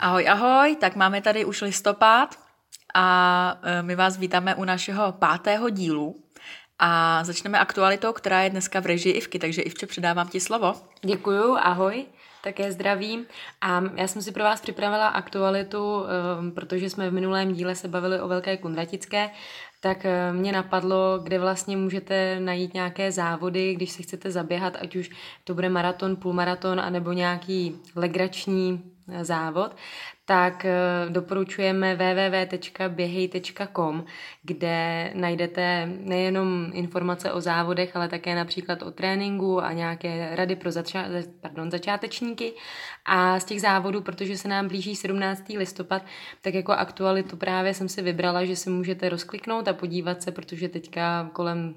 Ahoj, ahoj, tak máme tady už listopad a e, my vás vítáme u našeho pátého dílu a začneme aktualitou, která je dneska v režii Ivky, takže Ivče předávám ti slovo. Děkuju, ahoj, také zdravím. A já jsem si pro vás připravila aktualitu, e, protože jsme v minulém díle se bavili o Velké Kunratické, tak e, mě napadlo, kde vlastně můžete najít nějaké závody, když se chcete zaběhat, ať už to bude maraton, půlmaraton, anebo nějaký legrační závod, tak eh, doporučujeme www.běhej.com, kde najdete nejenom informace o závodech, ale také například o tréninku a nějaké rady pro zača- pardon, začátečníky. A z těch závodů, protože se nám blíží 17. listopad, tak jako aktualitu právě jsem si vybrala, že si můžete rozkliknout a podívat se, protože teďka kolem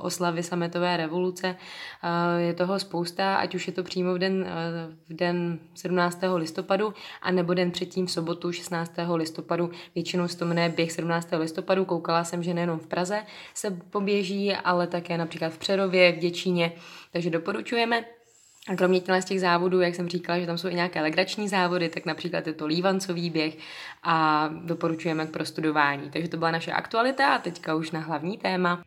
oslavy sametové revoluce. Eh, je toho spousta, ať už je to přímo v den, eh, v den 17. listopadu, a nebo den předtím v sobotu 16. listopadu. Většinou se to jmenuje běh 17. listopadu. Koukala jsem, že nejenom v Praze se poběží, ale také například v Přerově, v Děčíně, takže doporučujeme. A kromě těchto z těch závodů, jak jsem říkala, že tam jsou i nějaké legrační závody, tak například je to lívancový běh a doporučujeme k prostudování. Takže to byla naše aktualita a teďka už na hlavní téma.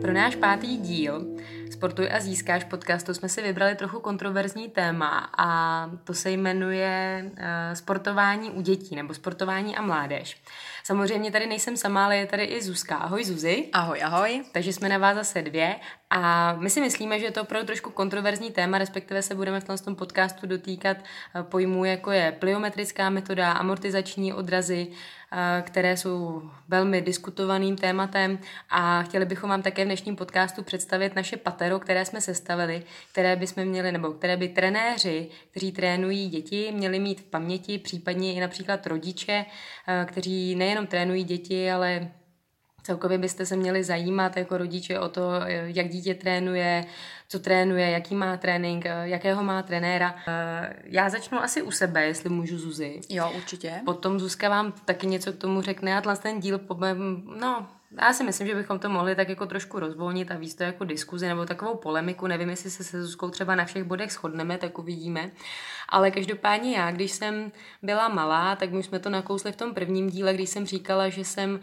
Pro náš pátý díl Sportuj a získáš podcastu jsme si vybrali trochu kontroverzní téma a to se jmenuje uh, sportování u dětí nebo sportování a mládež. Samozřejmě tady nejsem sama, ale je tady i Zuzka. Ahoj Zuzi. Ahoj, ahoj. Takže jsme na vás zase dvě a my si myslíme, že je to opravdu trošku kontroverzní téma, respektive se budeme v tom podcastu dotýkat eh, pojmů, jako je pliometrická metoda, amortizační odrazy, eh, které jsou velmi diskutovaným tématem. A chtěli bychom vám také v dnešním podcastu představit naše patero, které jsme sestavili, které bychom měli, nebo které by trenéři, kteří trénují děti, měli mít v paměti, případně i například rodiče, eh, kteří nejenom trénují děti, ale Celkově byste se měli zajímat jako rodiče o to, jak dítě trénuje, co trénuje, jaký má trénink, jakého má trenéra. Já začnu asi u sebe, jestli můžu Zuzi. Jo, určitě. Potom Zuzka vám taky něco k tomu řekne a ten díl, no, já si myslím, že bychom to mohli tak jako trošku rozvolnit a víc to jako diskuzi nebo takovou polemiku. Nevím, jestli se se Zuzkou třeba na všech bodech shodneme, tak uvidíme. Ale každopádně já, když jsem byla malá, tak my jsme to nakousli v tom prvním díle, když jsem říkala, že jsem uh,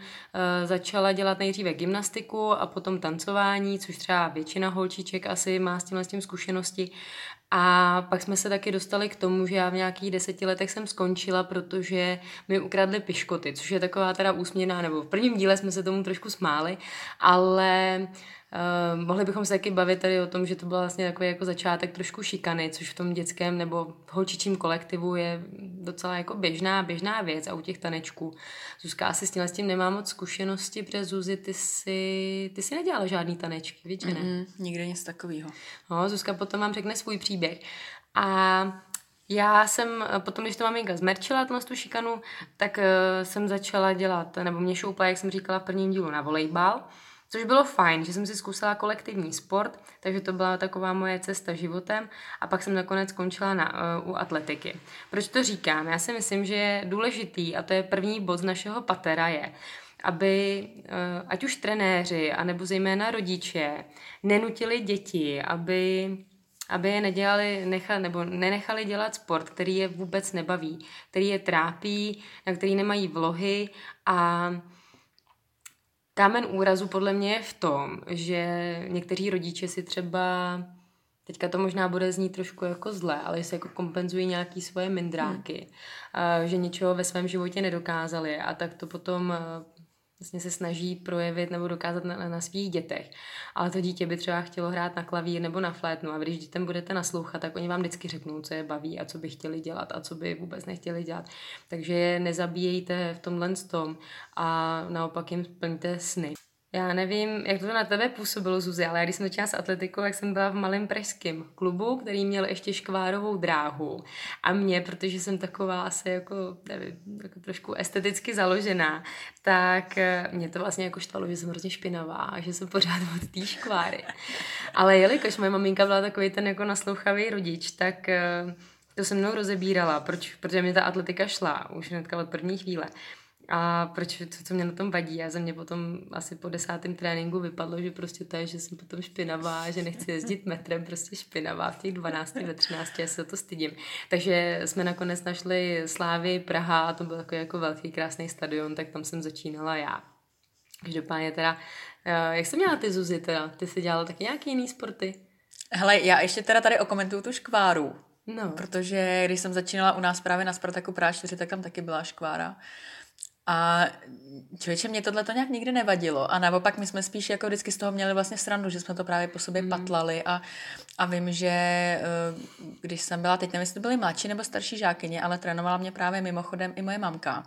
začala dělat nejdříve gymnastiku a potom tancování, což třeba většina holčiček asi má s tímhle s tím zkušenosti. A pak jsme se taky dostali k tomu, že já v nějakých deseti letech jsem skončila, protože mi ukradli piškoty, což je taková teda úsměvná, nebo v prvním díle jsme se tomu trošku smáli, ale Uh, mohli bychom se taky bavit tady o tom, že to byl vlastně takový jako začátek trošku šikany, což v tom dětském nebo holčičím kolektivu je docela jako běžná, běžná věc a u těch tanečků. Zuzka asi s tím, s tím nemá moc zkušenosti, protože Zuzi, ty si, ty si nedělala žádný tanečky, víš, ne? Mm-hmm, nikdy nic takového. No, Zuzka potom vám řekne svůj příběh. A já jsem potom, když to maminka zmerčila, tu šikanu, tak uh, jsem začala dělat, nebo mě šoupla, jak jsem říkala v prvním dílu, na volejbal. Což bylo fajn, že jsem si zkusila kolektivní sport, takže to byla taková moje cesta životem a pak jsem nakonec skončila na, uh, u atletiky. Proč to říkám? Já si myslím, že je důležitý, a to je první bod z našeho patera, je, aby uh, ať už trenéři, anebo zejména rodiče nenutili děti, aby aby je nedělali, nechali, nebo nenechali dělat sport, který je vůbec nebaví, který je trápí, na který nemají vlohy a Kámen úrazu podle mě je v tom, že někteří rodiče si třeba Teďka to možná bude znít trošku jako zle, ale si jako kompenzují nějaký svoje mindráky, hmm. že něčeho ve svém životě nedokázali a tak to potom vlastně se snaží projevit nebo dokázat na, na svých dětech. Ale to dítě by třeba chtělo hrát na klavír nebo na flétnu a když dětem budete naslouchat, tak oni vám vždycky řeknou, co je baví a co by chtěli dělat a co by vůbec nechtěli dělat. Takže je nezabíjejte v tomhle tom a naopak jim splňte sny. Já nevím, jak to na tebe působilo, Zuzi, ale když jsem začala s atletikou, jak jsem byla v malém pražském klubu, který měl ještě škvárovou dráhu. A mě, protože jsem taková asi jako, nevím, jako trošku esteticky založená, tak eh, mě to vlastně jako štvalo, že jsem hrozně špinavá a že jsem pořád od té škváry. Ale jelikož moje maminka byla takový ten jako naslouchavý rodič, tak eh, to se mnou rozebírala, proč, protože mě ta atletika šla už hnedka od první chvíle. A proč, co, co mě na tom vadí? Já ze mě potom asi po desátém tréninku vypadlo, že prostě to je, že jsem potom špinavá, že nechci jezdit metrem, prostě špinavá v těch 12, ve 13, já se to stydím. Takže jsme nakonec našli Slávy Praha a to byl takový jako velký krásný stadion, tak tam jsem začínala já. Každopádně teda, eh, jak jsem měla ty Zuzi teda? Ty jsi dělala taky nějaký jiný sporty? Hele, já ještě teda tady okomentuju tu škváru. No. Protože když jsem začínala u nás právě na Spartaku Praha 4, tak tam taky byla škvára. A člověče, mě tohle to nějak nikdy nevadilo. A naopak my jsme spíš jako vždycky z toho měli vlastně srandu, že jsme to právě po sobě mm. patlali a, a vím, že eh, když jsem byla, teď nevím, jestli to byly mladší nebo starší žákyně, ale trénovala mě právě mimochodem i moje mamka.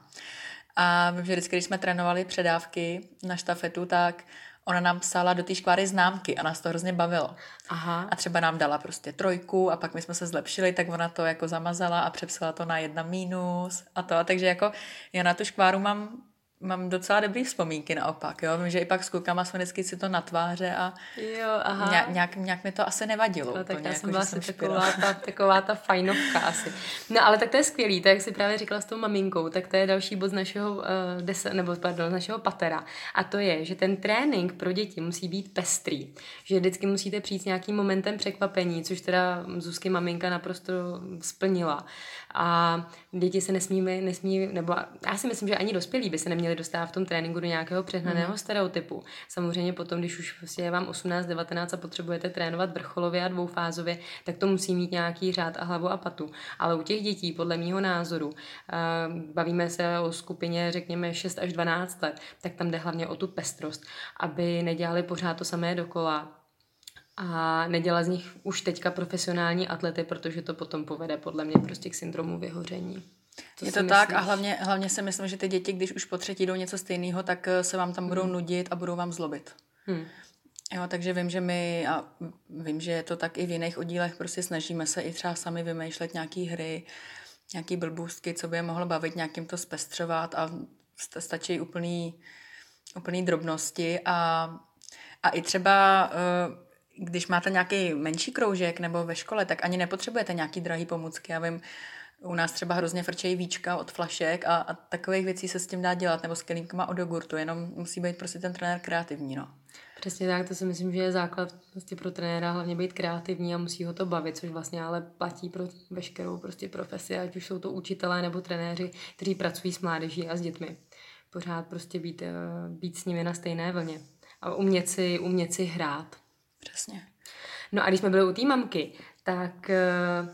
A vím, že vždycky, když jsme trénovali předávky na štafetu, tak ona nám psala do té škváry známky a nás to hrozně bavilo. Aha. A třeba nám dala prostě trojku a pak my jsme se zlepšili, tak ona to jako zamazala a přepsala to na jedna mínus a to. Takže jako já na tu škváru mám mám docela dobrý vzpomínky naopak, jo. Vím, že i pak s klukama jsme vždycky si to na tváře a jo, aha. Nějak, nějak, nějak mi to asi nevadilo. No, tak já jako, jsem byla jsem taková ta, taková ta fajnovka asi. No ale tak to je skvělý, tak jak jsi právě říkala s tou maminkou, tak to je další bod z našeho, uh, desa, nebo pardon, z našeho patera. A to je, že ten trénink pro děti musí být pestrý. Že vždycky musíte přijít s nějakým momentem překvapení, což teda Zuzky maminka naprosto splnila. A děti se nesmí, nesmí, nebo já si myslím, že ani dospělí by se neměli dostávat v tom tréninku do nějakého přehnaného mm. stereotypu. Samozřejmě potom, když už prostě je vám 18, 19 a potřebujete trénovat vrcholově a dvoufázově, tak to musí mít nějaký řád a hlavu a patu. Ale u těch dětí, podle mýho názoru, bavíme se o skupině, řekněme, 6 až 12 let, tak tam jde hlavně o tu pestrost, aby nedělali pořád to samé dokola, a nedělá z nich už teďka profesionální atlety, protože to potom povede podle mě prostě k syndromu vyhoření. To je to myslíš? tak a hlavně, hlavně si myslím, že ty děti, když už po třetí jdou něco stejného, tak eh, se vám tam budou hmm. nudit a budou vám zlobit. Hmm. Jo, takže vím, že my, a vím, že je to tak i v jiných oddílech, prostě snažíme se i třeba sami vymýšlet nějaký hry, nějaký blbůstky, co by je mohlo bavit, nějakým to zpestřovat a stačí úplný, úplný drobnosti a, a i třeba eh, když máte nějaký menší kroužek nebo ve škole, tak ani nepotřebujete nějaký drahý pomůcky. Já vím, u nás třeba hrozně frčejí víčka od flašek a, a takových věcí se s tím dá dělat, nebo s kelímkama od jogurtu, jenom musí být prostě ten trenér kreativní, no. Přesně tak, to si myslím, že je základ prostě pro trenéra hlavně být kreativní a musí ho to bavit, což vlastně ale platí pro veškerou prostě profesi, ať už jsou to učitelé nebo trenéři, kteří pracují s mládeží a s dětmi. Pořád prostě být, eh, být s nimi na stejné vlně a umět si, umět si hrát. Přesně. No a když jsme byli u té mamky, tak uh,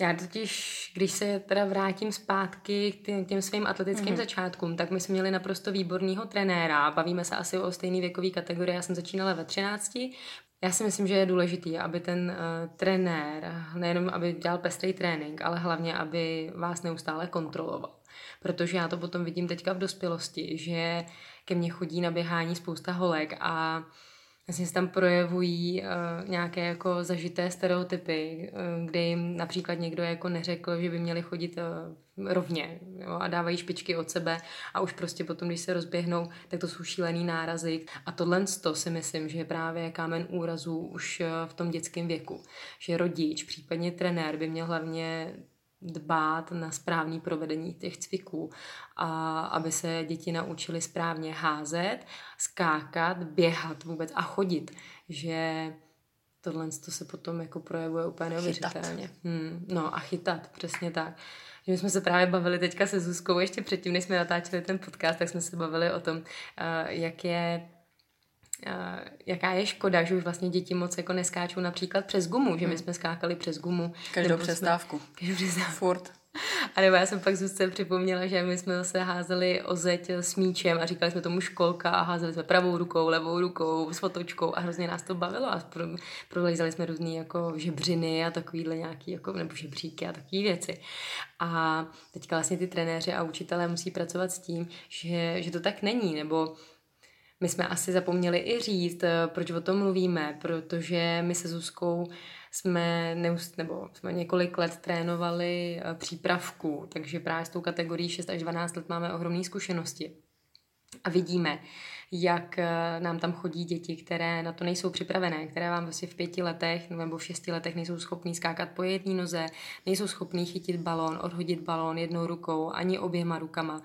já totiž, když se teda vrátím zpátky k těm, těm svým atletickým mm-hmm. začátkům, tak my jsme měli naprosto výborného trenéra. Bavíme se asi o stejné věkové kategorii. Já jsem začínala ve 13. Já si myslím, že je důležitý, aby ten uh, trenér nejenom aby dělal pestrý trénink, ale hlavně, aby vás neustále kontroloval. Protože já to potom vidím teďka v dospělosti, že ke mně chodí na běhání spousta holek a vlastně se tam projevují uh, nějaké jako zažité stereotypy, uh, kde jim například někdo jako neřekl, že by měli chodit uh, rovně jo, a dávají špičky od sebe a už prostě potom, když se rozběhnou, tak to jsou šílený nárazy. A tohle to si myslím, že je právě kámen úrazu už uh, v tom dětském věku. Že rodič, případně trenér by měl hlavně dbát na správné provedení těch cviků, a aby se děti naučily správně házet, skákat, běhat vůbec a chodit, že tohle to se potom jako projevuje úplně neuvěřitelně. Hmm, no a chytat, přesně tak. Že my jsme se právě bavili teďka se Zuzkou, ještě předtím, než jsme natáčeli ten podcast, tak jsme se bavili o tom, jak je jaká je škoda, že už vlastně děti moc jako neskáčou například přes gumu, že my hmm. jsme skákali přes gumu. Každou přestávku. Jsme, každou přestávku. Furt. A nebo já jsem pak Zuzce připomněla, že my jsme zase házeli o zeď s míčem a říkali jsme tomu školka a házeli jsme pravou rukou, levou rukou, s fotočkou a hrozně nás to bavilo a prolezali jsme různé jako žebřiny a takovýhle nějaký, jako, nebo žebříky a takové věci. A teďka vlastně ty trenéři a učitelé musí pracovat s tím, že, že to tak není, nebo my jsme asi zapomněli i říct, proč o tom mluvíme, protože my se Zuzkou jsme, neust, nebo jsme několik let trénovali eh, přípravku, takže právě s tou kategorií 6 až 12 let máme ohromné zkušenosti. A vidíme, jak eh, nám tam chodí děti, které na to nejsou připravené, které vám vlastně v pěti letech nebo v šesti letech nejsou schopní skákat po jedné noze, nejsou schopní chytit balón, odhodit balón jednou rukou, ani oběma rukama.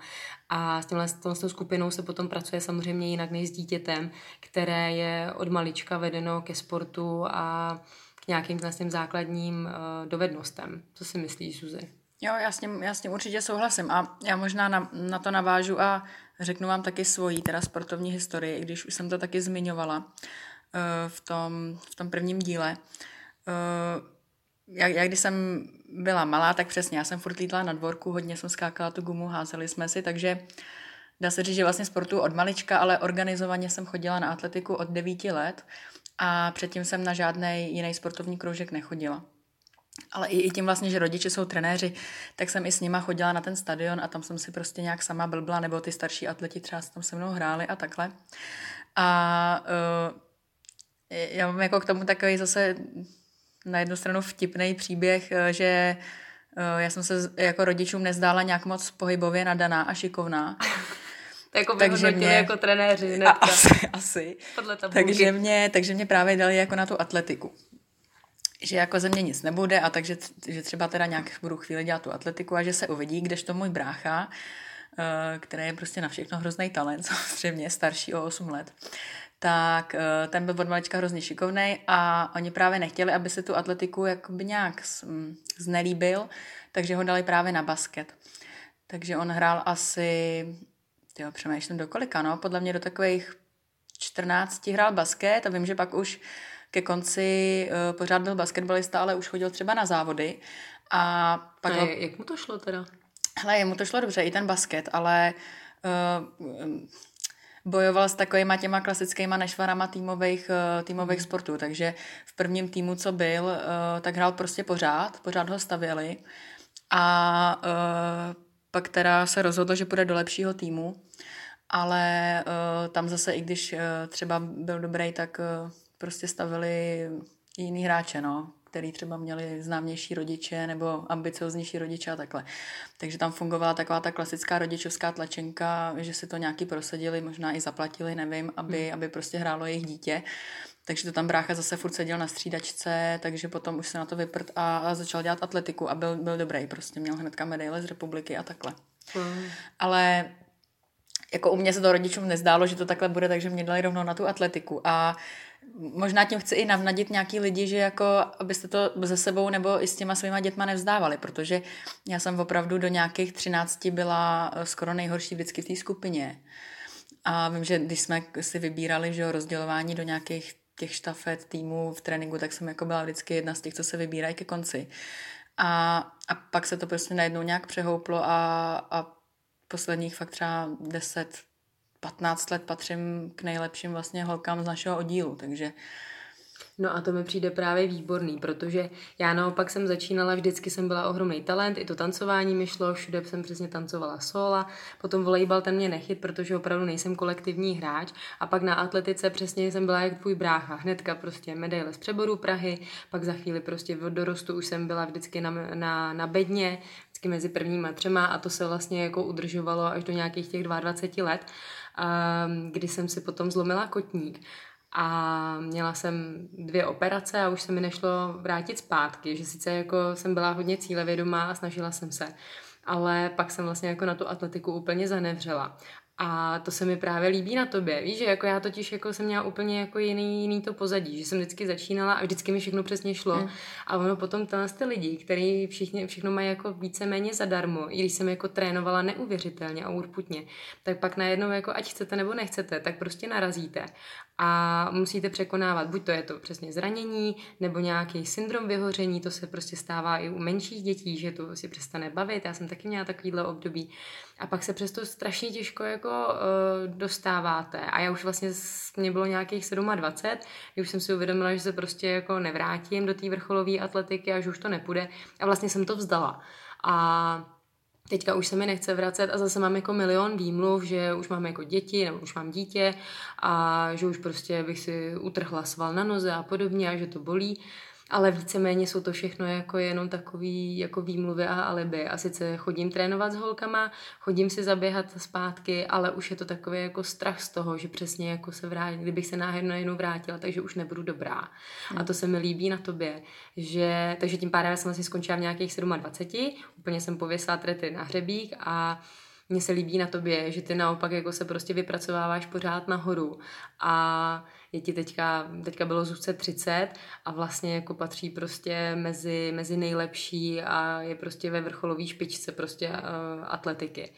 A s tímhle, s tou skupinou se potom pracuje samozřejmě jinak než s dítětem, které je od malička vedeno ke sportu a k nějakým vlastně základním uh, dovednostem. Co si myslíš, Suzy? Jo, já s, tím, já s tím určitě souhlasím a já možná na, na to navážu a řeknu vám taky svoji, teda sportovní historii, i když už jsem to taky zmiňovala uh, v, tom, v tom prvním díle. Uh, já, já když jsem byla malá, tak přesně, já jsem furt lítla na dvorku, hodně jsem skákala tu gumu, házeli jsme si, takže dá se říct, že vlastně sportu od malička, ale organizovaně jsem chodila na atletiku od devíti let a předtím jsem na žádný jiný sportovní kroužek nechodila. Ale i, i tím vlastně, že rodiče jsou trenéři, tak jsem i s nima chodila na ten stadion a tam jsem si prostě nějak sama blbla, nebo ty starší atleti třeba tam se mnou hráli a takhle. A uh, já mám jako k tomu takový zase na jednu stranu vtipný příběh, eh, že uh, já jsem se jako rodičům nezdála nějak moc pohybově nadaná a šikovná. jako takže mě, jako trenéři. A, asi, asi. Podle takže mě, takže mě právě dali jako na tu atletiku. Že jako ze mě nic nebude a takže že třeba teda nějak budu chvíli dělat tu atletiku a že se uvidí, kdežto můj brácha, eh, který je prostě na všechno hrozný talent, samozřejmě starší o 8 let, tak eh, ten byl od malička hrozně šikovný a oni právě nechtěli, aby se tu atletiku jakoby nějak znelíbil, takže ho dali právě na basket. Takže on hrál asi jo, přemýšlím do kolika, no, podle mě do takových 14 hrál basket a vím, že pak už ke konci uh, pořád byl basketbalista, ale už chodil třeba na závody. A pak... A ho... jak mu to šlo teda? Hele, jemu to šlo dobře, i ten basket, ale uh, bojoval s takovýma těma klasickýma nešvarama týmových, uh, týmových mm. sportů, takže v prvním týmu, co byl, tak hrál prostě pořád, pořád ho stavěli a pak teda se rozhodl, že půjde do lepšího týmu, ale tam zase, i když třeba byl dobrý, tak prostě stavili jiný hráče, no, který třeba měli známější rodiče nebo ambicioznější rodiče a takhle. Takže tam fungovala taková ta klasická rodičovská tlačenka, že si to nějaký prosadili, možná i zaplatili, nevím, aby, hmm. aby prostě hrálo jejich dítě. Takže to tam brácha zase furt seděl na střídačce, takže potom už se na to vyprt a, a začal dělat atletiku a byl, byl dobrý, prostě měl hnedka medaile z republiky a takhle. Mm. Ale jako u mě se to rodičům nezdálo, že to takhle bude, takže mě dali rovnou na tu atletiku a možná tím chci i navnadit nějaký lidi, že jako abyste to ze sebou nebo i s těma svýma dětma nevzdávali, protože já jsem opravdu do nějakých třinácti byla skoro nejhorší vždycky v té skupině. A vím, že když jsme si vybírali že rozdělování do nějakých těch štafet týmů v tréninku, tak jsem jako byla vždycky jedna z těch, co se vybírají ke konci. A, a pak se to prostě najednou nějak přehouplo a, a posledních fakt třeba 10, 15 let patřím k nejlepším vlastně holkám z našeho oddílu, takže No a to mi přijde právě výborný, protože já naopak jsem začínala, vždycky jsem byla ohromný talent, i to tancování mi šlo, všude jsem přesně tancovala sola, potom volejbal ten mě nechyt, protože opravdu nejsem kolektivní hráč. A pak na atletice přesně jsem byla jak tvůj brácha, hnedka prostě medaile z přeboru Prahy, pak za chvíli prostě v dorostu už jsem byla vždycky na, na, na bedně, vždycky mezi prvníma třema a to se vlastně jako udržovalo až do nějakých těch 22 let, kdy jsem si potom zlomila kotník a měla jsem dvě operace a už se mi nešlo vrátit zpátky, že sice jako jsem byla hodně cílevědomá a snažila jsem se, ale pak jsem vlastně jako na tu atletiku úplně zanevřela. A to se mi právě líbí na tobě. Víš, že jako já totiž jako jsem měla úplně jako jiný, jiný to pozadí, že jsem vždycky začínala a vždycky mi všechno přesně šlo. Mm. A ono potom tenhle ty lidi, kteří všichni, všechno mají jako víceméně zadarmo, i když jsem jako trénovala neuvěřitelně a urputně, tak pak najednou jako ať chcete nebo nechcete, tak prostě narazíte a musíte překonávat, buď to je to přesně zranění, nebo nějaký syndrom vyhoření, to se prostě stává i u menších dětí, že to si přestane bavit, já jsem taky měla takovýhle období. A pak se přesto strašně těžko jako uh, dostáváte. A já už vlastně, mě bylo nějakých 27, kdy už jsem si uvědomila, že se prostě jako nevrátím do té vrcholové atletiky a že už to nepůjde. A vlastně jsem to vzdala. A teďka už se mi nechce vracet a zase mám jako milion výmluv, že už mám jako děti nebo už mám dítě a že už prostě bych si utrhla sval na noze a podobně a že to bolí ale víceméně jsou to všechno jako jenom takový jako výmluvy a alibi. A sice chodím trénovat s holkama, chodím si zaběhat zpátky, ale už je to takový jako strach z toho, že přesně jako se vrátí, kdybych se náhodou jednou vrátila, takže už nebudu dobrá. Hmm. A to se mi líbí na tobě, že, takže tím pádem jsem asi skončila v nějakých 27, úplně jsem pověsila trety na hřebík a mně se líbí na tobě, že ty naopak jako se prostě vypracováváš pořád nahoru a je ti teďka, teďka bylo Zuzce 30 a vlastně jako patří prostě mezi, mezi nejlepší a je prostě ve vrcholové špičce prostě uh, atletiky.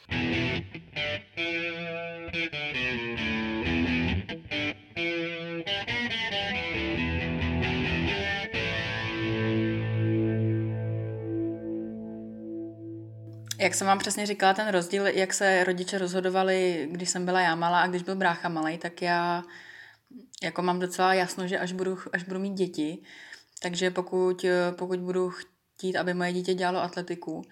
Jak jsem vám přesně říkala, ten rozdíl, jak se rodiče rozhodovali, když jsem byla já malá a když byl brácha malý, tak já jako mám docela jasno, že až budu, až budu mít děti, takže pokud, pokud budu chtít, aby moje dítě dělalo atletiku,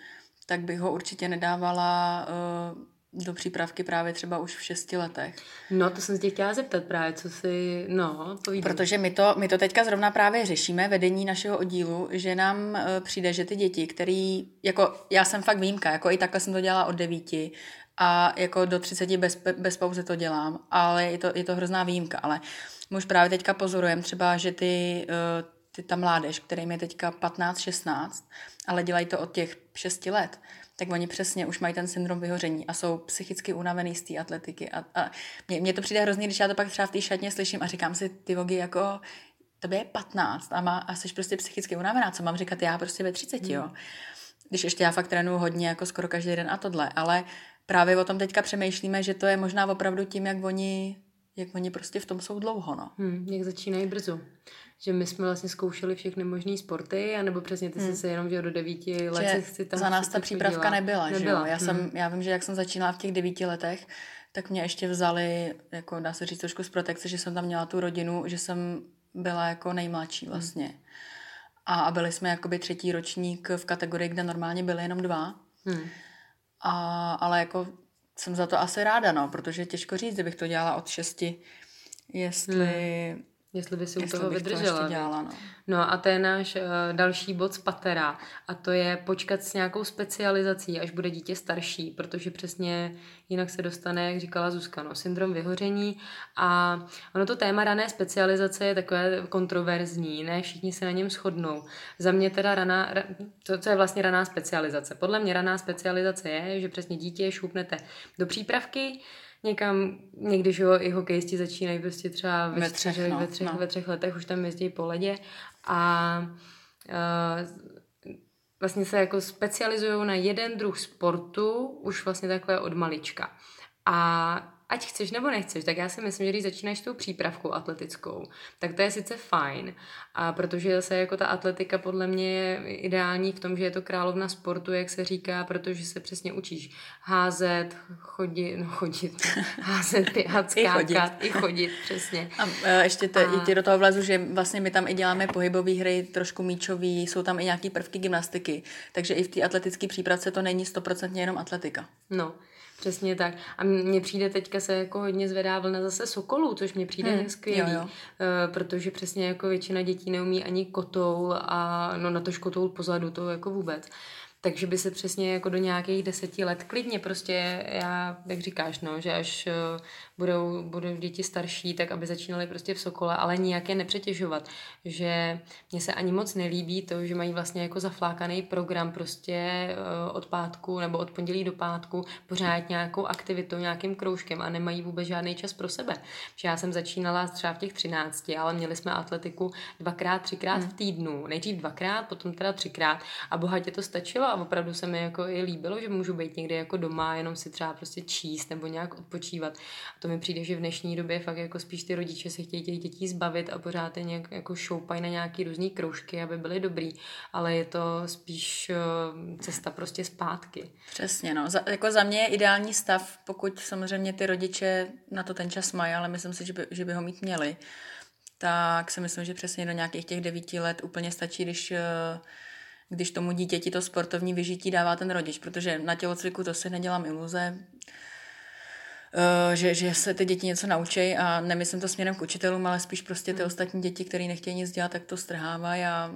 tak bych ho určitě nedávala uh, do přípravky právě třeba už v šesti letech. No, to jsem se tě chtěla zeptat právě, co si, no, povídám. Protože my to, my to teďka zrovna právě řešíme, vedení našeho oddílu, že nám uh, přijde, že ty děti, který, jako já jsem fakt výjimka, jako i takhle jsem to dělala od devíti, a jako do 30 bez, bez pauzy to dělám, ale je to, je to hrozná výjimka, ale my už právě teďka pozorujem třeba, že ty, eh, ty ta mládež, kterým je teďka 15-16, ale dělají to od těch 6 let, tak oni přesně už mají ten syndrom vyhoření a jsou psychicky unavený z té atletiky. A, a mně, mně to přijde hrozně, když já to pak třeba v té šatně slyším a říkám si, ty vogy, jako tobě je 15 a, má, a jsi prostě psychicky unavená, co mám říkat já prostě ve 30, hmm. jo. Když ještě já fakt trénuju hodně, jako skoro každý den a tohle, ale právě o tom teďka přemýšlíme, že to je možná opravdu tím, jak oni, jak oni prostě v tom jsou dlouho, no. Hmm, jak začínají brzo. Že my jsme vlastně zkoušeli všechny možné sporty, anebo přesně ty hmm. jsi se jenom, že do devíti let si tam Za nás ta přípravka chodila. nebyla, nebyla. Že jo? Já, hmm. jsem, já vím, že jak jsem začínala v těch devíti letech, tak mě ještě vzali, jako dá se říct trošku z protekce, že jsem tam měla tu rodinu, že jsem byla jako nejmladší hmm. vlastně. Hmm. A, byli jsme jakoby třetí ročník v kategorii, kde normálně byly jenom dva. Hmm. A, ale jako jsem za to asi ráda, no, protože těžko říct, kdybych to dělala od šesti, jestli... Hmm Jestli by si u toho vydržela. To dělala, no. no a to je náš uh, další bod z patera a to je počkat s nějakou specializací, až bude dítě starší, protože přesně jinak se dostane, jak říkala Zuzka, no, syndrom vyhoření a ono to téma rané specializace je takové kontroverzní, ne všichni se na něm shodnou. Za mě teda raná, to, co je vlastně raná specializace. Podle mě raná specializace je, že přesně dítě šupnete do přípravky, někam, někdy, že jo, i hokejisti začínají prostě třeba ve, ve třech, no, ve, třech, no. ve třech letech, už tam jezdí po ledě a uh, vlastně se jako specializují na jeden druh sportu už vlastně takhle od malička. A ať chceš nebo nechceš, tak já si myslím, že když začínáš tou přípravkou atletickou, tak to je sice fajn, a protože zase jako ta atletika podle mě je ideální v tom, že je to královna sportu, jak se říká, protože se přesně učíš házet, chodit, no chodit, házet, běhat, skákat, I chodit, i chodit přesně. A uh, ještě te, a... ti do toho vlezu, že vlastně my tam i děláme pohybové hry, trošku míčový, jsou tam i nějaký prvky gymnastiky, takže i v té atletické přípravce to není stoprocentně jenom atletika. No, Přesně tak. A mně přijde teďka se jako hodně zvedá vlna zase sokolů, což mě přijde hmm, skvělý, jo, jo. Uh, protože přesně jako většina dětí neumí ani kotoul a no na to kotoul pozadu, to jako vůbec. takže by se přesně jako do nějakých deseti let klidně prostě, já, jak říkáš, no, že až eh, budou, budou děti starší, tak aby začínali prostě v Sokole, ale nijak je nepřetěžovat, že mně se ani moc nelíbí to, že mají vlastně jako zaflákaný program prostě eh, od pátku nebo od pondělí do pátku pořád nějakou aktivitou, nějakým kroužkem a nemají vůbec žádný čas pro sebe. Že já jsem začínala třeba v těch třinácti, ale měli jsme atletiku dvakrát, třikrát hmm. v týdnu. Nejdřív dvakrát, potom teda třikrát a bohatě to stačilo a opravdu se mi jako i líbilo, že můžu být někde jako doma, jenom si třeba prostě číst nebo nějak odpočívat. A to mi přijde, že v dnešní době fakt jako spíš ty rodiče se chtějí těch dětí zbavit a pořád je nějak jako šoupají na nějaký různý kroužky, aby byly dobrý, ale je to spíš eh, cesta prostě zpátky. Přesně, no. Za, jako za mě je ideální stav, pokud samozřejmě ty rodiče na to ten čas mají, ale myslím si, že by, že by ho mít měli, tak si myslím, že přesně do nějakých těch devíti let úplně stačí, když eh, když tomu dítěti to sportovní vyžití dává ten rodič, protože na tělocviku to si nedělám iluze, že, že se ty děti něco naučí a nemyslím to směrem k učitelům, ale spíš prostě ty hmm. ostatní děti, které nechtějí nic dělat, tak to strhávají a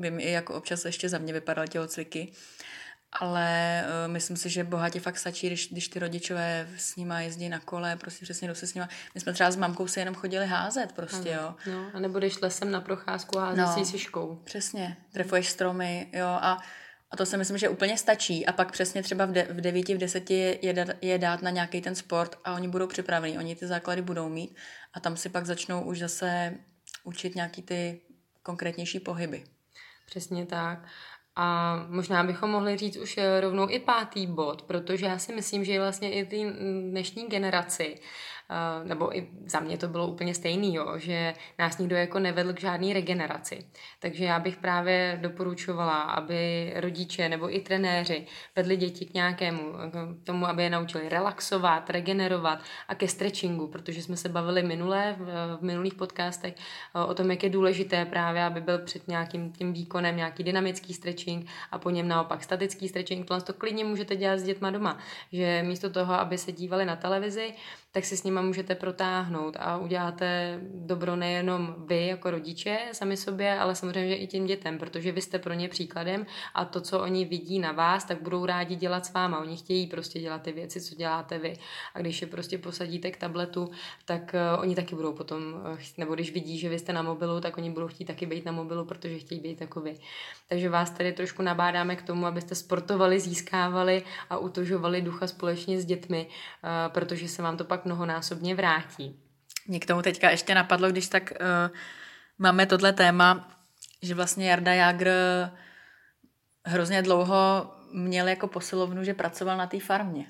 vím i jako občas ještě za mě vypadaly tělocviky ale uh, myslím si, že bohatě fakt stačí, když, když ty rodičové s nima jezdí na kole, prostě přesně jdou se s nima. My jsme třeba s mamkou se jenom chodili házet prostě, jo. No, a nebo jdeš lesem na procházku a házíš no, si šiškou. Přesně, trefuješ stromy, jo, a, a to si myslím, že úplně stačí. A pak přesně třeba v, de, v devíti, v deseti je, dát, je dát na nějaký ten sport a oni budou připraveni, oni ty základy budou mít a tam si pak začnou už zase učit nějaký ty konkrétnější pohyby. Přesně tak. A možná bychom mohli říct už eh, rovnou i pátý bod, protože já si myslím, že vlastně i ty dnešní generaci Eh, nebo i za mě to bylo úplně stejný, jo, že nás nikdo jako nevedl k žádné regeneraci. Takže já bych právě doporučovala, aby rodiče nebo i trenéři vedli děti k nějakému k tomu, aby je naučili relaxovat, regenerovat a ke stretchingu, protože jsme se bavili minulé v, v minulých podcastech eh, o tom, jak je důležité právě, aby byl před nějakým tím výkonem nějaký dynamický stretching a po něm naopak statický stretching. Tohle to klidně můžete dělat s dětma doma, že místo toho, aby se dívali na televizi, tak si s nima můžete protáhnout a uděláte dobro nejenom vy jako rodiče sami sobě, ale samozřejmě i těm dětem, protože vy jste pro ně příkladem a to, co oni vidí na vás, tak budou rádi dělat s váma. Oni chtějí prostě dělat ty věci, co děláte vy. A když je prostě posadíte k tabletu, tak uh, oni taky budou potom, uh, nebo když vidí, že vy jste na mobilu, tak oni budou chtít taky být na mobilu, protože chtějí být jako vy. Takže vás tady trošku nabádáme k tomu, abyste sportovali, získávali a utužovali ducha společně s dětmi, uh, protože se vám to pak pak mnohonásobně vrátí. Mě k tomu teďka ještě napadlo, když tak uh, máme tohle téma, že vlastně Jarda Jágr hrozně dlouho měl jako posilovnu, že pracoval na té farmě.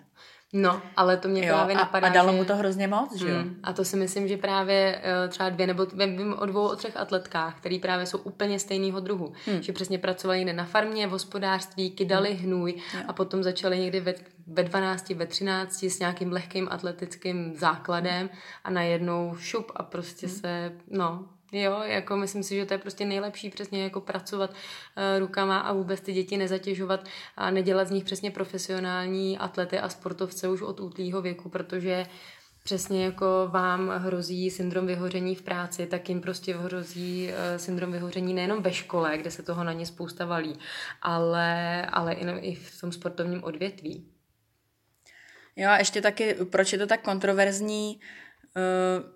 No, ale to mě jo, právě a, napadá, A dalo že... mu to hrozně moc, že jo? Hmm, a to si myslím, že právě uh, třeba dvě, nebo vím o dvou, o třech atletkách, který právě jsou úplně stejného druhu. Hmm. Že přesně pracovali někde na farmě, v hospodářství, kydali hmm. hnůj jo. a potom začali někdy ve, ve 12, ve 13 s nějakým lehkým atletickým základem a najednou šup a prostě hmm. se, no, Jo, jako myslím si, že to je prostě nejlepší přesně jako pracovat uh, rukama a vůbec ty děti nezatěžovat a nedělat z nich přesně profesionální atlety a sportovce už od útlýho věku, protože přesně jako vám hrozí syndrom vyhoření v práci, tak jim prostě hrozí uh, syndrom vyhoření nejenom ve škole, kde se toho na ně spousta valí, ale, ale i, v tom sportovním odvětví. Jo a ještě taky, proč je to tak kontroverzní, uh,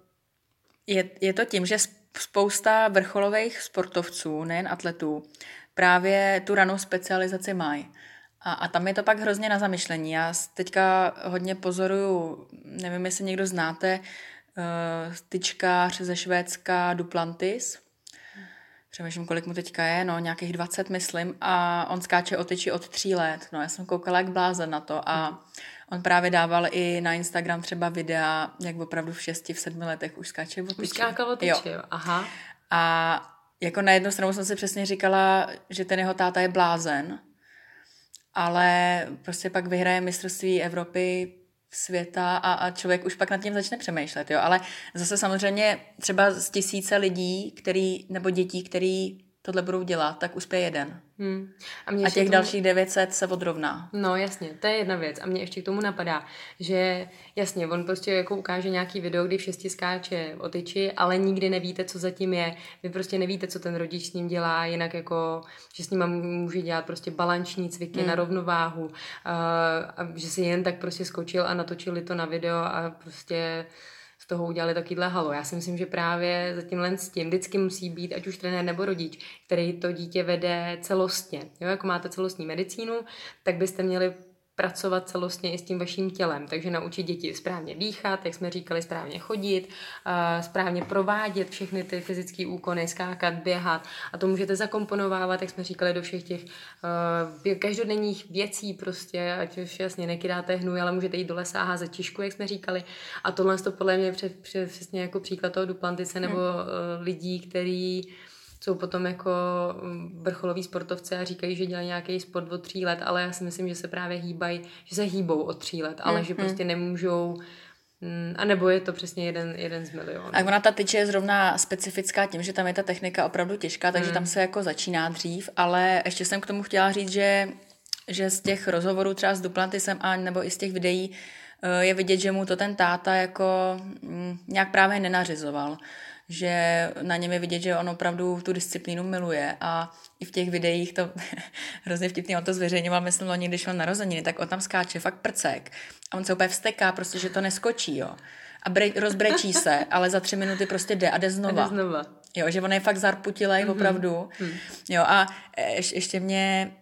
je, je to tím, že spousta vrcholových sportovců, nejen atletů, právě tu ranou specializaci mají. A, a tam je to pak hrozně na zamyšlení. Já teďka hodně pozoruju, nevím, jestli někdo znáte, uh, tyčkář ze Švédska Duplantis. Přemýšlím, kolik mu teďka je, no nějakých 20, myslím. A on skáče o tyči od tří let. No já jsem koukala jak blázen na to a On právě dával i na Instagram třeba videa, jak opravdu v šesti, v sedmi letech už skáče o tyči. Už skákal o tyči, jo. aha. A jako na jednu stranu jsem si přesně říkala, že ten jeho táta je blázen, ale prostě pak vyhraje mistrovství Evropy, světa a, a člověk už pak nad tím začne přemýšlet, jo. Ale zase samozřejmě třeba z tisíce lidí, který, nebo dětí, který tohle budou dělat, tak uspěje jeden. Hmm. A, mě a těch tomu... dalších 900 se odrovná. No jasně, to je jedna věc. A mě ještě k tomu napadá, že jasně, on prostě jako ukáže nějaký video, kdy v šesti skáče o tyči, ale nikdy nevíte, co zatím je. Vy prostě nevíte, co ten rodič s ním dělá, jinak jako, že s ním může dělat prostě balanční cviky hmm. na rovnováhu, a, a že si jen tak prostě skočil a natočili to na video a prostě z toho udělali takovýhle halo. Já si myslím, že právě za tímhle s tím vždycky musí být, ať už trenér nebo rodič, který to dítě vede celostně. Jo, jako máte celostní medicínu, tak byste měli pracovat celostně i s tím vaším tělem. Takže naučit děti správně dýchat, jak jsme říkali, správně chodit, správně provádět všechny ty fyzické úkony, skákat, běhat. A to můžete zakomponovávat, jak jsme říkali, do všech těch uh, každodenních věcí prostě, ať už jasně nekydáte hnůj, ale můžete jít do lesa a házet čišku, jak jsme říkali. A tohle to podle mě přesně jako příklad toho duplantice nebo hmm. uh, lidí, který jsou potom jako mm, vrcholoví sportovci a říkají, že dělají nějaký sport od tří let, ale já si myslím, že se právě hýbají, že se hýbou od tří let, ale mm, že prostě nemůžou mm, a nebo je to přesně jeden, jeden z milionů. A ona ta tyče je zrovna specifická tím, že tam je ta technika opravdu těžká, takže mm. tam se jako začíná dřív, ale ještě jsem k tomu chtěla říct, že, že z těch rozhovorů třeba s Duplantisem a nebo i z těch videí eh, je vidět, že mu to ten táta jako mm, nějak právě nenařizoval že na něm je vidět, že on opravdu tu disciplínu miluje a i v těch videích to hrozně vtipný, on to zveřejňoval, myslím, loni, když on narozeniny, tak on tam skáče fakt prcek a on se úplně vsteká, prostě, že to neskočí, jo. A bre, rozbrečí se, ale za tři minuty prostě jde a jde znova. A jde znova. Jo, že on je fakt zarputilej, mm-hmm. opravdu. Mm. Jo, a ještě mě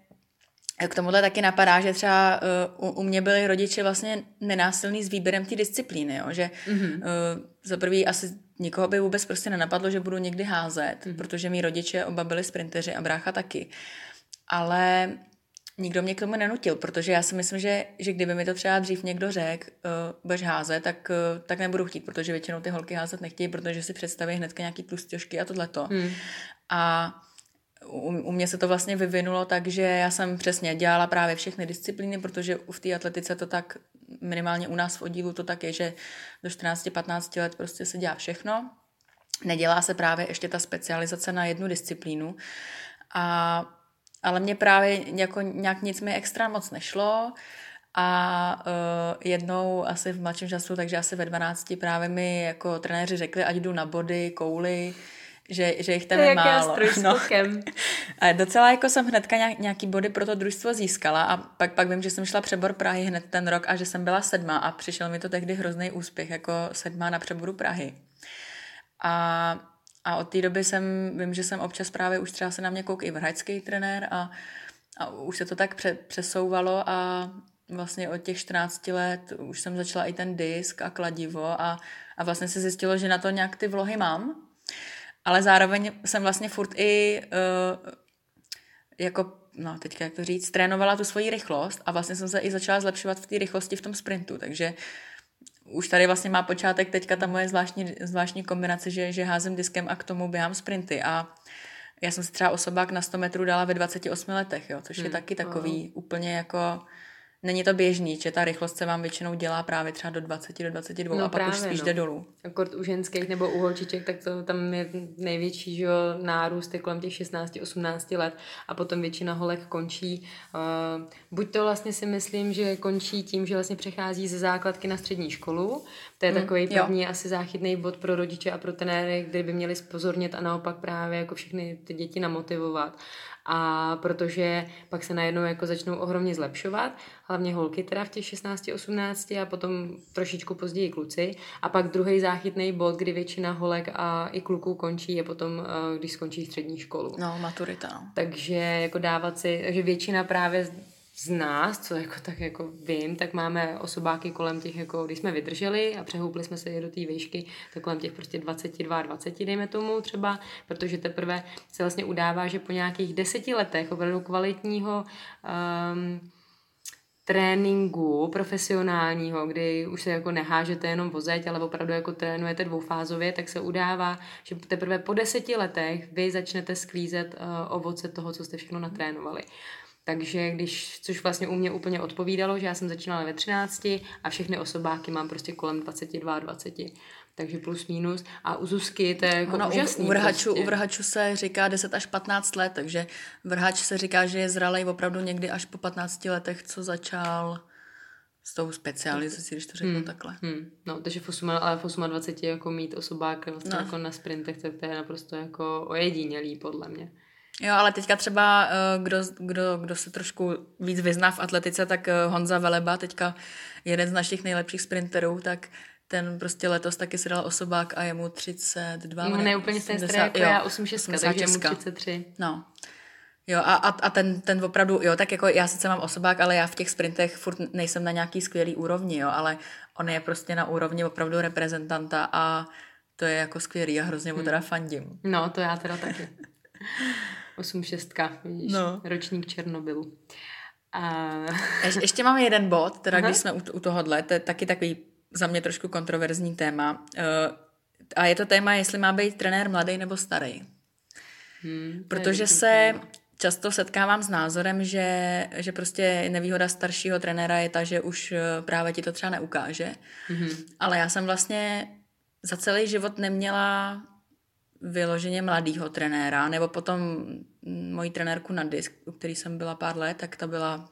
k tomuhle taky napadá, že třeba uh, u, u mě byli rodiče vlastně nenásilný s výběrem té disciplíny, jo? že mm-hmm. uh, za prvý asi nikoho by vůbec prostě nenapadlo, že budu někdy házet, mm-hmm. protože mý rodiče oba byli sprinteři a brácha taky. Ale nikdo mě k tomu nenutil, protože já si myslím, že, že kdyby mi to třeba dřív někdo řekl, uh, budeš házet, tak, uh, tak nebudu chtít, protože většinou ty holky házet nechtějí, protože si představí hnedka nějaký tlustěžky a tohleto. Mm. A u, u mě se to vlastně vyvinulo tak, že já jsem přesně dělala právě všechny disciplíny, protože v té atletice to tak, minimálně u nás v oddílu to tak je, že do 14-15 let prostě se dělá všechno. Nedělá se právě ještě ta specializace na jednu disciplínu. A, ale mě právě jako nějak nic mi extra moc nešlo. A uh, jednou asi v mladším času, takže asi ve 12 právě mi jako trenéři řekli, ať jdu na body, kouly, že, že jich tam je, málo. No. A docela jako jsem hnedka nějaký body pro to družstvo získala a pak, pak vím, že jsem šla přebor Prahy hned ten rok a že jsem byla sedma a přišel mi to tehdy hrozný úspěch jako sedma na přeboru Prahy. A, a od té doby jsem, vím, že jsem občas právě už třeba se na mě kouk i vrhačský trenér a, a už se to tak pře, přesouvalo a vlastně od těch 14 let už jsem začala i ten disk a kladivo a, a vlastně se zjistilo, že na to nějak ty vlohy mám ale zároveň jsem vlastně furt i uh, jako, no teďka jak to říct, trénovala tu svoji rychlost a vlastně jsem se i začala zlepšovat v té rychlosti v tom sprintu, takže už tady vlastně má počátek teďka ta moje zvláštní, zvláštní kombinace, že, že házím diskem a k tomu běhám sprinty a já jsem si třeba osobák na 100 metrů dala ve 28 letech, jo, což hmm. je taky takový oh. úplně jako není to běžný, že ta rychlost se vám většinou dělá právě třeba do 20, do 22 no a pak právě, už spíš no. jde dolů. Akord u ženských nebo u holčiček, tak to tam je největší že jo, nárůst je kolem těch 16-18 let a potom většina holek končí. Uh, buď to vlastně si myslím, že končí tím, že vlastně přechází ze základky na střední školu, to je mm, takový první jo. asi záchytný bod pro rodiče a pro trenéry, kde by měli spozornit a naopak právě jako všechny ty děti namotivovat a protože pak se najednou jako začnou ohromně zlepšovat, hlavně holky teda v těch 16, 18 a potom trošičku později kluci a pak druhý záchytný bod, kdy většina holek a i kluků končí je potom, eh, když skončí střední školu. No, maturita. No. Takže jako dávat si, takže většina právě z nás, co jako tak jako vím, tak máme osobáky kolem těch, jako když jsme vydrželi a přehoupli jsme se je do té výšky, tak kolem těch prostě 22, 20, dejme tomu třeba, protože teprve se vlastně udává, že po nějakých deseti letech opravdu kvalitního um, tréninku profesionálního, kdy už se jako nehážete jenom vozeť, ale opravdu jako trénujete dvoufázově, tak se udává, že teprve po deseti letech vy začnete sklízet uh, ovoce toho, co jste všechno natrénovali. Takže když, což vlastně u mě úplně odpovídalo, že já jsem začínala ve 13 a všechny osobáky mám prostě kolem 22, 20. takže plus minus. A u Zuzky to je jako no, úžasný. U vrhačů, prostě. u vrhačů se říká 10 až 15 let, takže vrhač se říká, že je zralej opravdu někdy až po 15 letech, co začal s tou specializací, když to řeknu hmm. takhle. Hmm. No, takže v 8, ale v 28 jako mít osobák vlastně no. jako na sprintech, tak to je naprosto jako ojedinělý podle mě. Jo, ale teďka třeba, eh, kdo, kdo, kdo se trošku víc vyzná v atletice, tak eh, Honza Veleba, teďka jeden z našich nejlepších sprinterů, tak ten prostě letos taky si dal osobák a je mu 32. No, ne, úplně stejně jako jo, já 86, takže mu 33. No. Jo, a, a, a ten, ten opravdu, jo, tak jako já sice mám osobák, ale já v těch sprintech furt nejsem na nějaký skvělý úrovni, jo, ale on je prostě na úrovni opravdu reprezentanta a to je jako skvělý a hrozně mu hmm. teda fandím. No, to já teda taky. 86, vidíš, no. ročník Černobylu. A... Ješ, ještě máme jeden bod, teda Aha. když jsme u, u tohohle, to je taky takový za mě trošku kontroverzní téma. Uh, a je to téma, jestli má být trenér mladý nebo starý. Hmm, Protože se často setkávám s názorem, že, že prostě nevýhoda staršího trenéra je ta, že už eh, právě ti to třeba neukáže. Mm-hmm. Ale já jsem vlastně za celý život neměla vyloženě mladýho trenéra, nebo potom moji trenérku na disk, u který jsem byla pár let, tak ta byla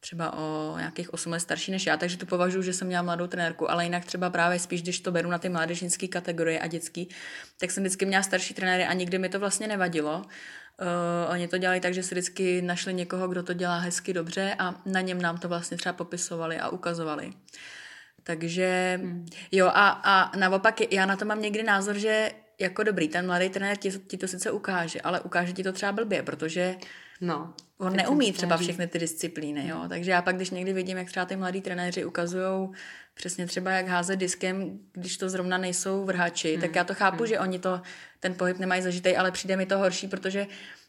třeba o nějakých 8 let starší než já, takže tu považuji, že jsem měla mladou trenérku, ale jinak třeba právě spíš, když to beru na ty mládežnické kategorie a dětský, tak jsem vždycky měla starší trenéry a nikdy mi to vlastně nevadilo. Uh, oni to dělali tak, že si vždycky našli někoho, kdo to dělá hezky dobře a na něm nám to vlastně třeba popisovali a ukazovali. Takže hmm. jo a, a naopak já na to mám někdy názor, že jako dobrý, ten mladý trenér ti, ti to sice ukáže, ale ukáže ti to třeba blbě, protože no, on neumí třeba všechny ty disciplíny, jo. Takže já pak, když někdy vidím, jak třeba ty mladí trenéři ukazují přesně třeba jak házet diskem, když to zrovna nejsou vrhači, hmm. tak já to chápu, hmm. že oni to, ten pohyb nemají zažitej, ale přijde mi to horší, protože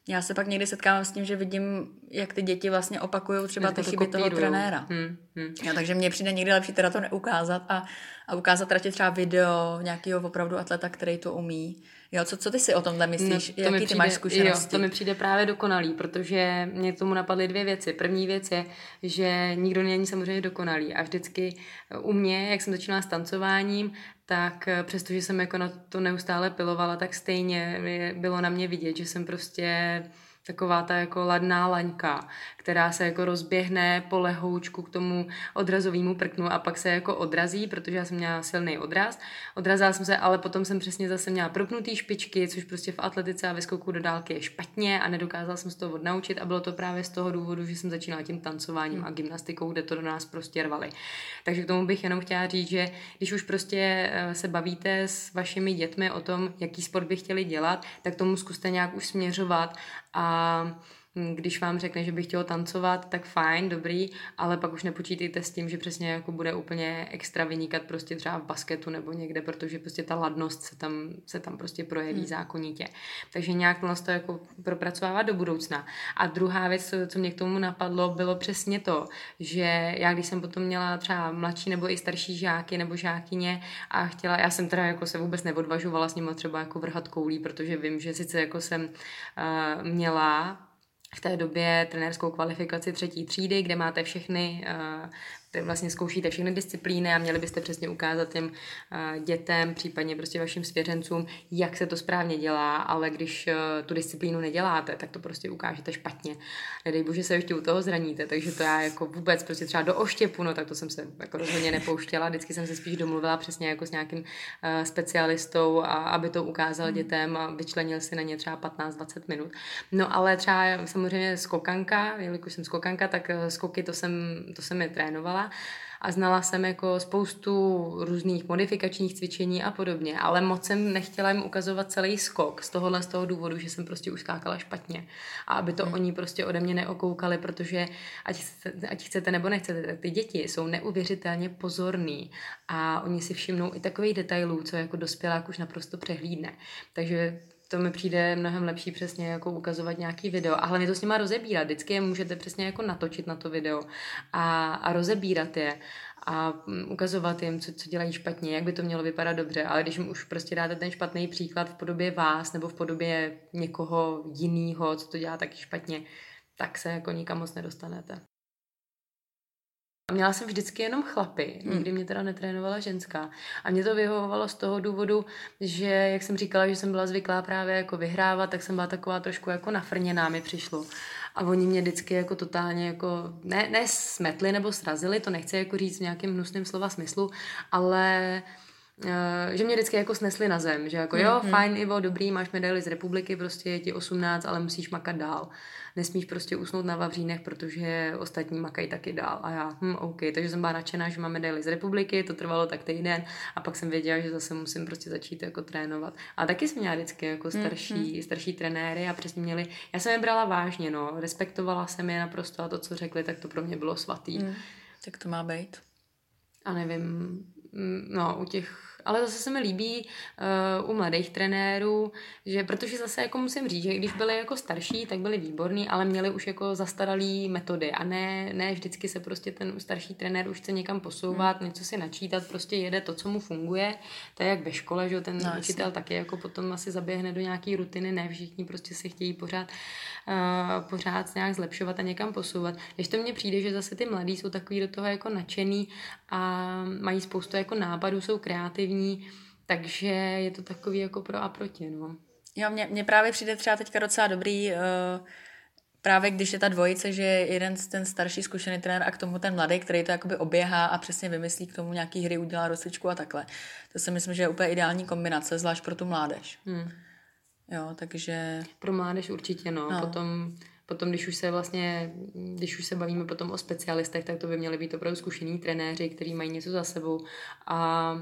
já se pak někdy setkávám s tím, že vidím, jak ty děti vlastně opakují třeba ty chyby toho trenéra. Hmm, hmm. Ja, takže mně přijde někdy lepší teda to neukázat a, a ukázat radši třeba video nějakého opravdu atleta, který to umí. Jo, co, co ty si o tomhle myslíš? No, to Jaký ty přijde, máš zkušenosti? Jo, to mi přijde právě dokonalý, protože mě k tomu napadly dvě věci. První věc je, že nikdo není samozřejmě dokonalý a vždycky u mě, jak jsem začínala s tancováním, tak eh, přestože jsem jako na to neustále pilovala, tak stejně bylo na mě vidět, že jsem prostě taková ta jako ladná laňka, která se jako rozběhne po lehoučku k tomu odrazovému prknu a pak se jako odrazí, protože já jsem měla silný odraz. Odrazila jsem se, ale potom jsem přesně zase měla propnutý špičky, což prostě v atletice a ve skoku do dálky je špatně a nedokázala jsem z toho odnaučit a bylo to právě z toho důvodu, že jsem začínala tím tancováním a gymnastikou, kde to do nás prostě rvali. Takže k tomu bych jenom chtěla říct, že když už prostě eh, se bavíte s vašimi dětmi o tom, jaký sport by chtěli dělat, tak tomu zkuste nějak už směřovat a když vám řekne, že by chtěl tancovat, tak fajn, dobrý, ale pak už nepočítejte s tím, že přesně jako bude úplně extra vynikat prostě třeba v basketu nebo někde, protože prostě ta ladnost se tam, se tam prostě projeví hmm. zákonitě. Takže nějak to jako propracovávat do budoucna. A druhá věc, co, co mě k tomu napadlo, bylo přesně to, že já když jsem potom měla třeba mladší nebo i starší žáky nebo žákyně a chtěla, já jsem teda jako se vůbec neodvažovala s nimi třeba jako vrhat koulí, protože vím, že sice jako jsem uh, měla v té době trenérskou kvalifikaci třetí třídy, kde máte všechny uh, vlastně zkoušíte všechny disciplíny a měli byste přesně ukázat těm uh, dětem, případně prostě vašim svěřencům, jak se to správně dělá, ale když uh, tu disciplínu neděláte, tak to prostě ukážete špatně. Nedej bože se ještě u toho zraníte, takže to já jako vůbec prostě třeba do oštěpu, no tak to jsem se jako rozhodně nepouštěla, vždycky jsem se spíš domluvila přesně jako s nějakým uh, specialistou, a aby to ukázal hmm. dětem a vyčlenil si na ně třeba 15-20 minut. No ale třeba samozřejmě skokanka, jelikož jsem skokanka, tak skoky to jsem, to jsem je trénovala a znala jsem jako spoustu různých modifikačních cvičení a podobně, ale moc jsem nechtěla jim ukazovat celý skok z tohohle z toho důvodu, že jsem prostě už skákala špatně a aby to hmm. oni prostě ode mě neokoukali, protože ať, chcete, ať chcete nebo nechcete, tak ty děti jsou neuvěřitelně pozorní a oni si všimnou i takových detailů, co jako dospělák už naprosto přehlídne. Takže to mi přijde mnohem lepší přesně jako ukazovat nějaký video a hlavně to s nima rozebírat. Vždycky je můžete přesně jako natočit na to video a, a rozebírat je a mm, ukazovat jim, co, co dělají špatně, jak by to mělo vypadat dobře, ale když jim už prostě dáte ten špatný příklad v podobě vás nebo v podobě někoho jiného, co to dělá taky špatně, tak se jako nikam moc nedostanete. A měla jsem vždycky jenom chlapy, hmm. nikdy mě teda netrénovala ženská. A mě to vyhovovalo z toho důvodu, že, jak jsem říkala, že jsem byla zvyklá právě jako vyhrávat, tak jsem byla taková trošku jako nafrněná mi přišlo. A oni mě vždycky jako totálně jako, ne, ne smetli nebo srazili, to nechci jako říct v nějakým hnusným slova smyslu, ale že mě vždycky jako snesli na zem, že jako mm-hmm. jo, hmm. fajn Ivo, dobrý, máš medaili z republiky, prostě je ti 18, ale musíš makat dál nesmíš prostě usnout na Vavřínech, protože ostatní makají taky dál. A já, hm, OK, takže jsem byla nadšená, že máme medaili z republiky, to trvalo tak týden a pak jsem věděla, že zase musím prostě začít jako trénovat. A taky jsem měla vždycky jako starší, mm-hmm. starší trenéry a přesně měli, já jsem je brala vážně, no, respektovala jsem je naprosto a to, co řekli, tak to pro mě bylo svatý. Mm. Tak to má být. A nevím, no, u těch ale zase se mi líbí uh, u mladých trenérů, že protože zase jako musím říct, že když byli jako starší, tak byli výborní, ale měli už jako zastaralý metody a ne, ne vždycky se prostě ten starší trenér už chce někam posouvat, hmm. něco si načítat, prostě jede to, co mu funguje. To je jak ve škole, že ten no, učitel jasně. taky jako potom asi zaběhne do nějaký rutiny, ne všichni prostě si chtějí pořád, uh, pořád nějak zlepšovat a někam posouvat. Když to mně přijde, že zase ty mladí jsou takový do toho jako nadšený a mají spoustu jako nápadů, jsou kreativní, aktivní, takže je to takový jako pro a proti, no. Jo, mně, mně právě přijde třeba teďka docela dobrý, uh, právě když je ta dvojice, že jeden ten starší zkušený trenér a k tomu ten mladý, který to jakoby oběhá a přesně vymyslí k tomu nějaký hry, udělá rozcvičku a takhle. To si myslím, že je úplně ideální kombinace, zvlášť pro tu mládež. Hmm. Jo, takže... Pro mládež určitě, no. no. Potom Potom, když už se vlastně, když už se bavíme potom o specialistech, tak to by měly být opravdu zkušení trenéři, kteří mají něco za sebou. A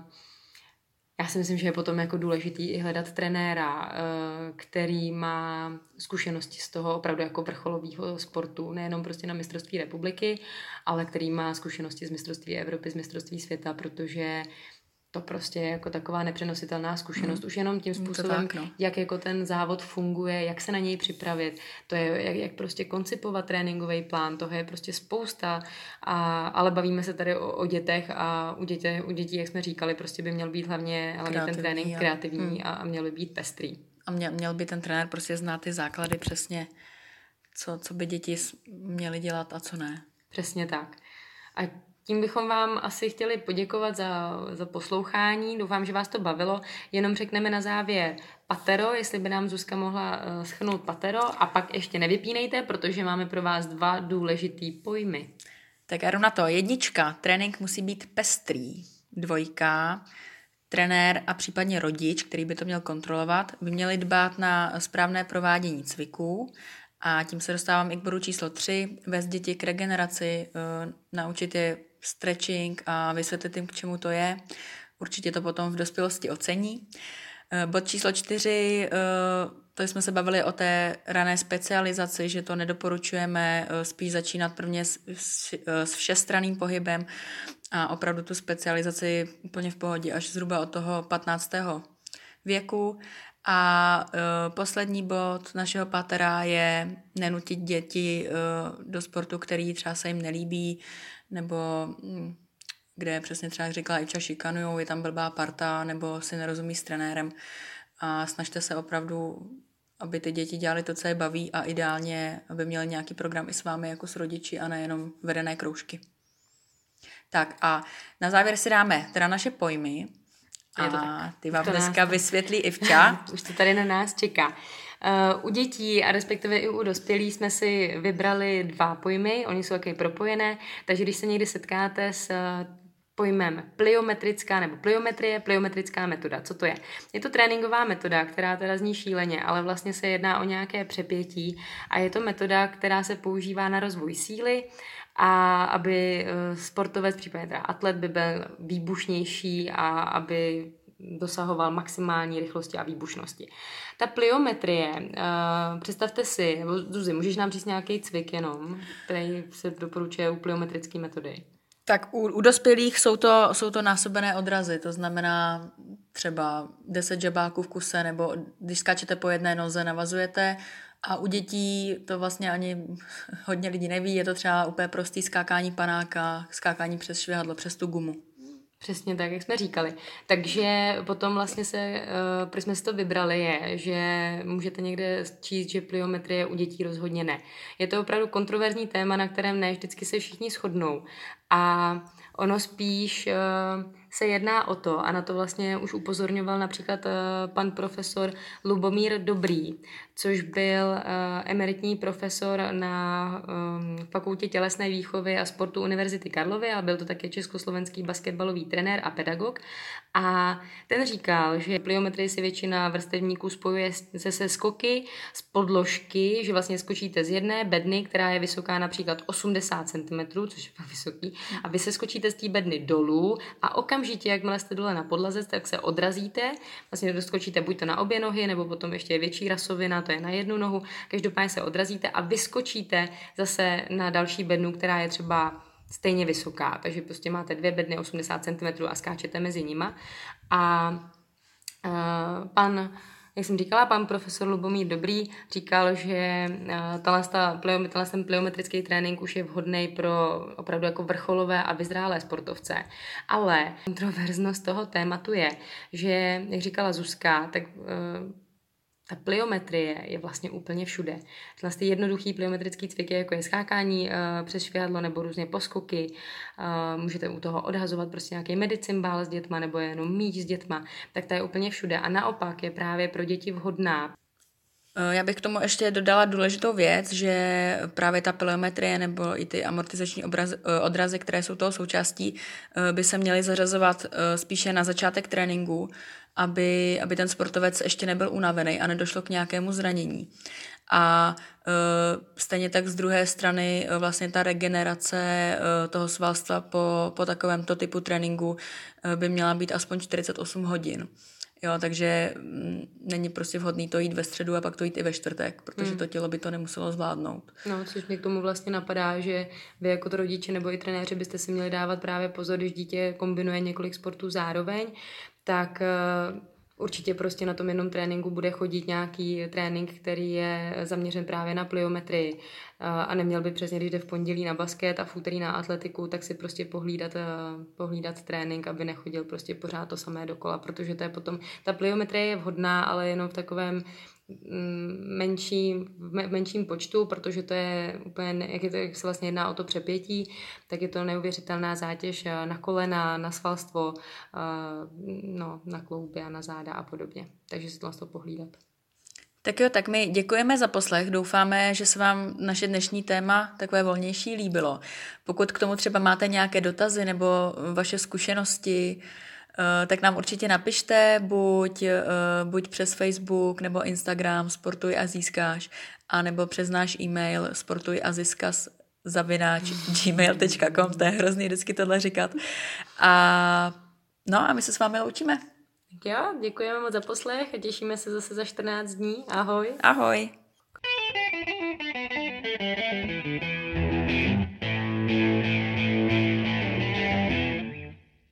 já si myslím, že je potom jako důležitý i hledat trenéra, eh, který má zkušenosti z toho opravdu jako vrcholového sportu, nejenom prostě na mistrovství republiky, ale který má zkušenosti z mistrovství Evropy, z mistrovství světa, protože to prostě je jako taková nepřenositelná zkušenost. Mm. Už jenom tím způsobem, tak, no. jak jako ten závod funguje, jak se na něj připravit. To je, jak, jak prostě koncipovat tréninkový plán, toho je prostě spousta. A, ale bavíme se tady o, o dětech a u, dětě, u dětí, jak jsme říkali, prostě by měl být hlavně, hlavně ten trénink a... kreativní mm. a, a měl by být pestrý. A měl, měl by ten trenér prostě znát ty základy přesně, co, co by děti měly dělat a co ne. Přesně tak. A tím bychom vám asi chtěli poděkovat za, za poslouchání. Doufám, že vás to bavilo. Jenom řekneme na závěr patero, jestli by nám Zuzka mohla uh, schrnout patero a pak ještě nevypínejte, protože máme pro vás dva důležitý pojmy. Tak já na to. Jednička, trénink musí být pestrý. Dvojka, trenér a případně rodič, který by to měl kontrolovat, by měli dbát na správné provádění cviků. A tím se dostávám i k bodu číslo 3, vést děti k regeneraci, uh, naučit je stretching a vysvětlit jim, k čemu to je. Určitě to potom v dospělosti ocení. Eh, bod číslo čtyři, eh, to jsme se bavili o té rané specializaci, že to nedoporučujeme eh, spíš začínat prvně s, s, s všestranným pohybem a opravdu tu specializaci úplně v pohodě až zhruba od toho 15. věku. A poslední bod našeho patera je nenutit děti do sportu, který třeba se jim nelíbí, nebo hm, kde přesně třeba říkala Iča šikanujou, je tam blbá parta, nebo si nerozumí s trenérem. A snažte se opravdu, aby ty děti dělali to, co je baví a ideálně, aby měli nějaký program i s vámi jako s rodiči a nejenom vedené kroužky. Tak a na závěr si dáme teda naše pojmy. A ty vám dneska vysvětlí Ivča. Už to tady na nás čeká. Uh, u dětí a respektive i u dospělých jsme si vybrali dva pojmy, oni jsou taky propojené, takže když se někdy setkáte s uh, pojmem pliometrická nebo pliometrie, pliometrická metoda. Co to je? Je to tréninková metoda, která teda zní šíleně, ale vlastně se jedná o nějaké přepětí a je to metoda, která se používá na rozvoj síly a aby eh, sportovec, případně teda atlet by byl výbušnější a aby dosahoval maximální rychlosti a výbušnosti. Ta pliometrie, uh, představte si, nebo Zuzi, můžeš nám říct nějaký cvik jenom, který se doporučuje u pliometrické metody? Tak u, u dospělých jsou to, jsou to násobené odrazy, to znamená třeba 10 žebáků v kuse, nebo když skáčete po jedné noze, navazujete a u dětí to vlastně ani hodně lidí neví, je to třeba úplně prostý skákání panáka, skákání přes švihadlo, přes tu gumu. Přesně tak, jak jsme říkali. Takže potom vlastně se, uh, proč jsme si to vybrali, je, že můžete někde číst, že pliometrie u dětí rozhodně ne. Je to opravdu kontroverzní téma, na kterém ne vždycky se všichni shodnou. A ono spíš uh, se jedná o to, a na to vlastně už upozorňoval například uh, pan profesor Lubomír Dobrý, což byl uh, emeritní profesor na um, fakultě tělesné výchovy a sportu Univerzity Karlovy a byl to také československý basketbalový trenér a pedagog. A ten říkal, že pliometrii si většina vrstevníků spojuje se se skoky z podložky, že vlastně skočíte z jedné bedny, která je vysoká například 80 cm, což je vysoký, a vy se skočíte z té bedny dolů a okamžitě, jakmile jste dole na podlaze, tak se odrazíte, vlastně doskočíte buď to na obě nohy, nebo potom ještě je větší rasovina, to je na jednu nohu, každopádně se odrazíte a vyskočíte zase na další bednu, která je třeba stejně vysoká, takže prostě máte dvě bedny 80 cm a skáčete mezi nima. A uh, pan jak jsem říkala, pan profesor Lubomír Dobrý říkal, že tenhle ten pliometrický trénink už je vhodný pro opravdu jako vrcholové a vyzrálé sportovce. Ale kontroverznost toho tématu je, že, jak říkala Zuzka, tak ta pliometrie je vlastně úplně všude. Tyhle ty jednoduchý pliometrický cviky, jako je skákání uh, přes švihadlo nebo různě poskoky, uh, můžete u toho odhazovat prostě nějaký medicimbál s dětma nebo jenom míč s dětma, tak ta je úplně všude. A naopak je právě pro děti vhodná eh, já bych k tomu ještě dodala důležitou věc, že právě ta pliometrie nebo i ty amortizační obraz, odrazy, které jsou toho součástí, by se měly zařazovat spíše na začátek tréninku, aby, aby ten sportovec ještě nebyl unavený a nedošlo k nějakému zranění. A e, stejně tak z druhé strany e, vlastně ta regenerace e, toho svalstva po, po takovémto typu tréninku e, by měla být aspoň 48 hodin. Jo, takže m, mm, není prostě vhodný to jít ve středu a pak to jít i ve čtvrtek, protože hmm. to tělo by to nemuselo zvládnout. No, což mě k tomu vlastně napadá, že vy jako to rodiče nebo i trenéři byste si měli dávat právě pozor, když dítě kombinuje několik sportů zároveň, tak eh, určitě prostě na tom jednom tréninku bude chodit nějaký trénink, který je zaměřen právě na pliometrii eh, a neměl by přesně, když jde v pondělí na basket a v úterý na atletiku, tak si prostě pohlídat, eh, pohlídat trénink, aby nechodil prostě pořád to samé dokola, protože to je potom, ta pliometrie je vhodná, ale jenom v takovém menší, v menším počtu, protože to je úplně, jak, je to, jak se vlastně jedná o to přepětí, tak je to neuvěřitelná zátěž eh, na kolena, na svalstvo, eh, no, na klouby a na záda a podobně. Takže si to pohlídat. Tak jo, tak my děkujeme za poslech. Doufáme, že se vám naše dnešní téma takové volnější líbilo. Pokud k tomu třeba máte nějaké dotazy nebo vaše zkušenosti, tak nám určitě napište, buď, eh, buď přes Facebook nebo Instagram Sportuj a získáš, a nebo přes náš e-mail sportuj a získas zavináč gmail.com, to je hrozný vždycky tohle říkat. A no a my se s vámi loučíme. Tak jo, děkujeme moc za poslech a těšíme se zase za 14 dní. Ahoj. Ahoj.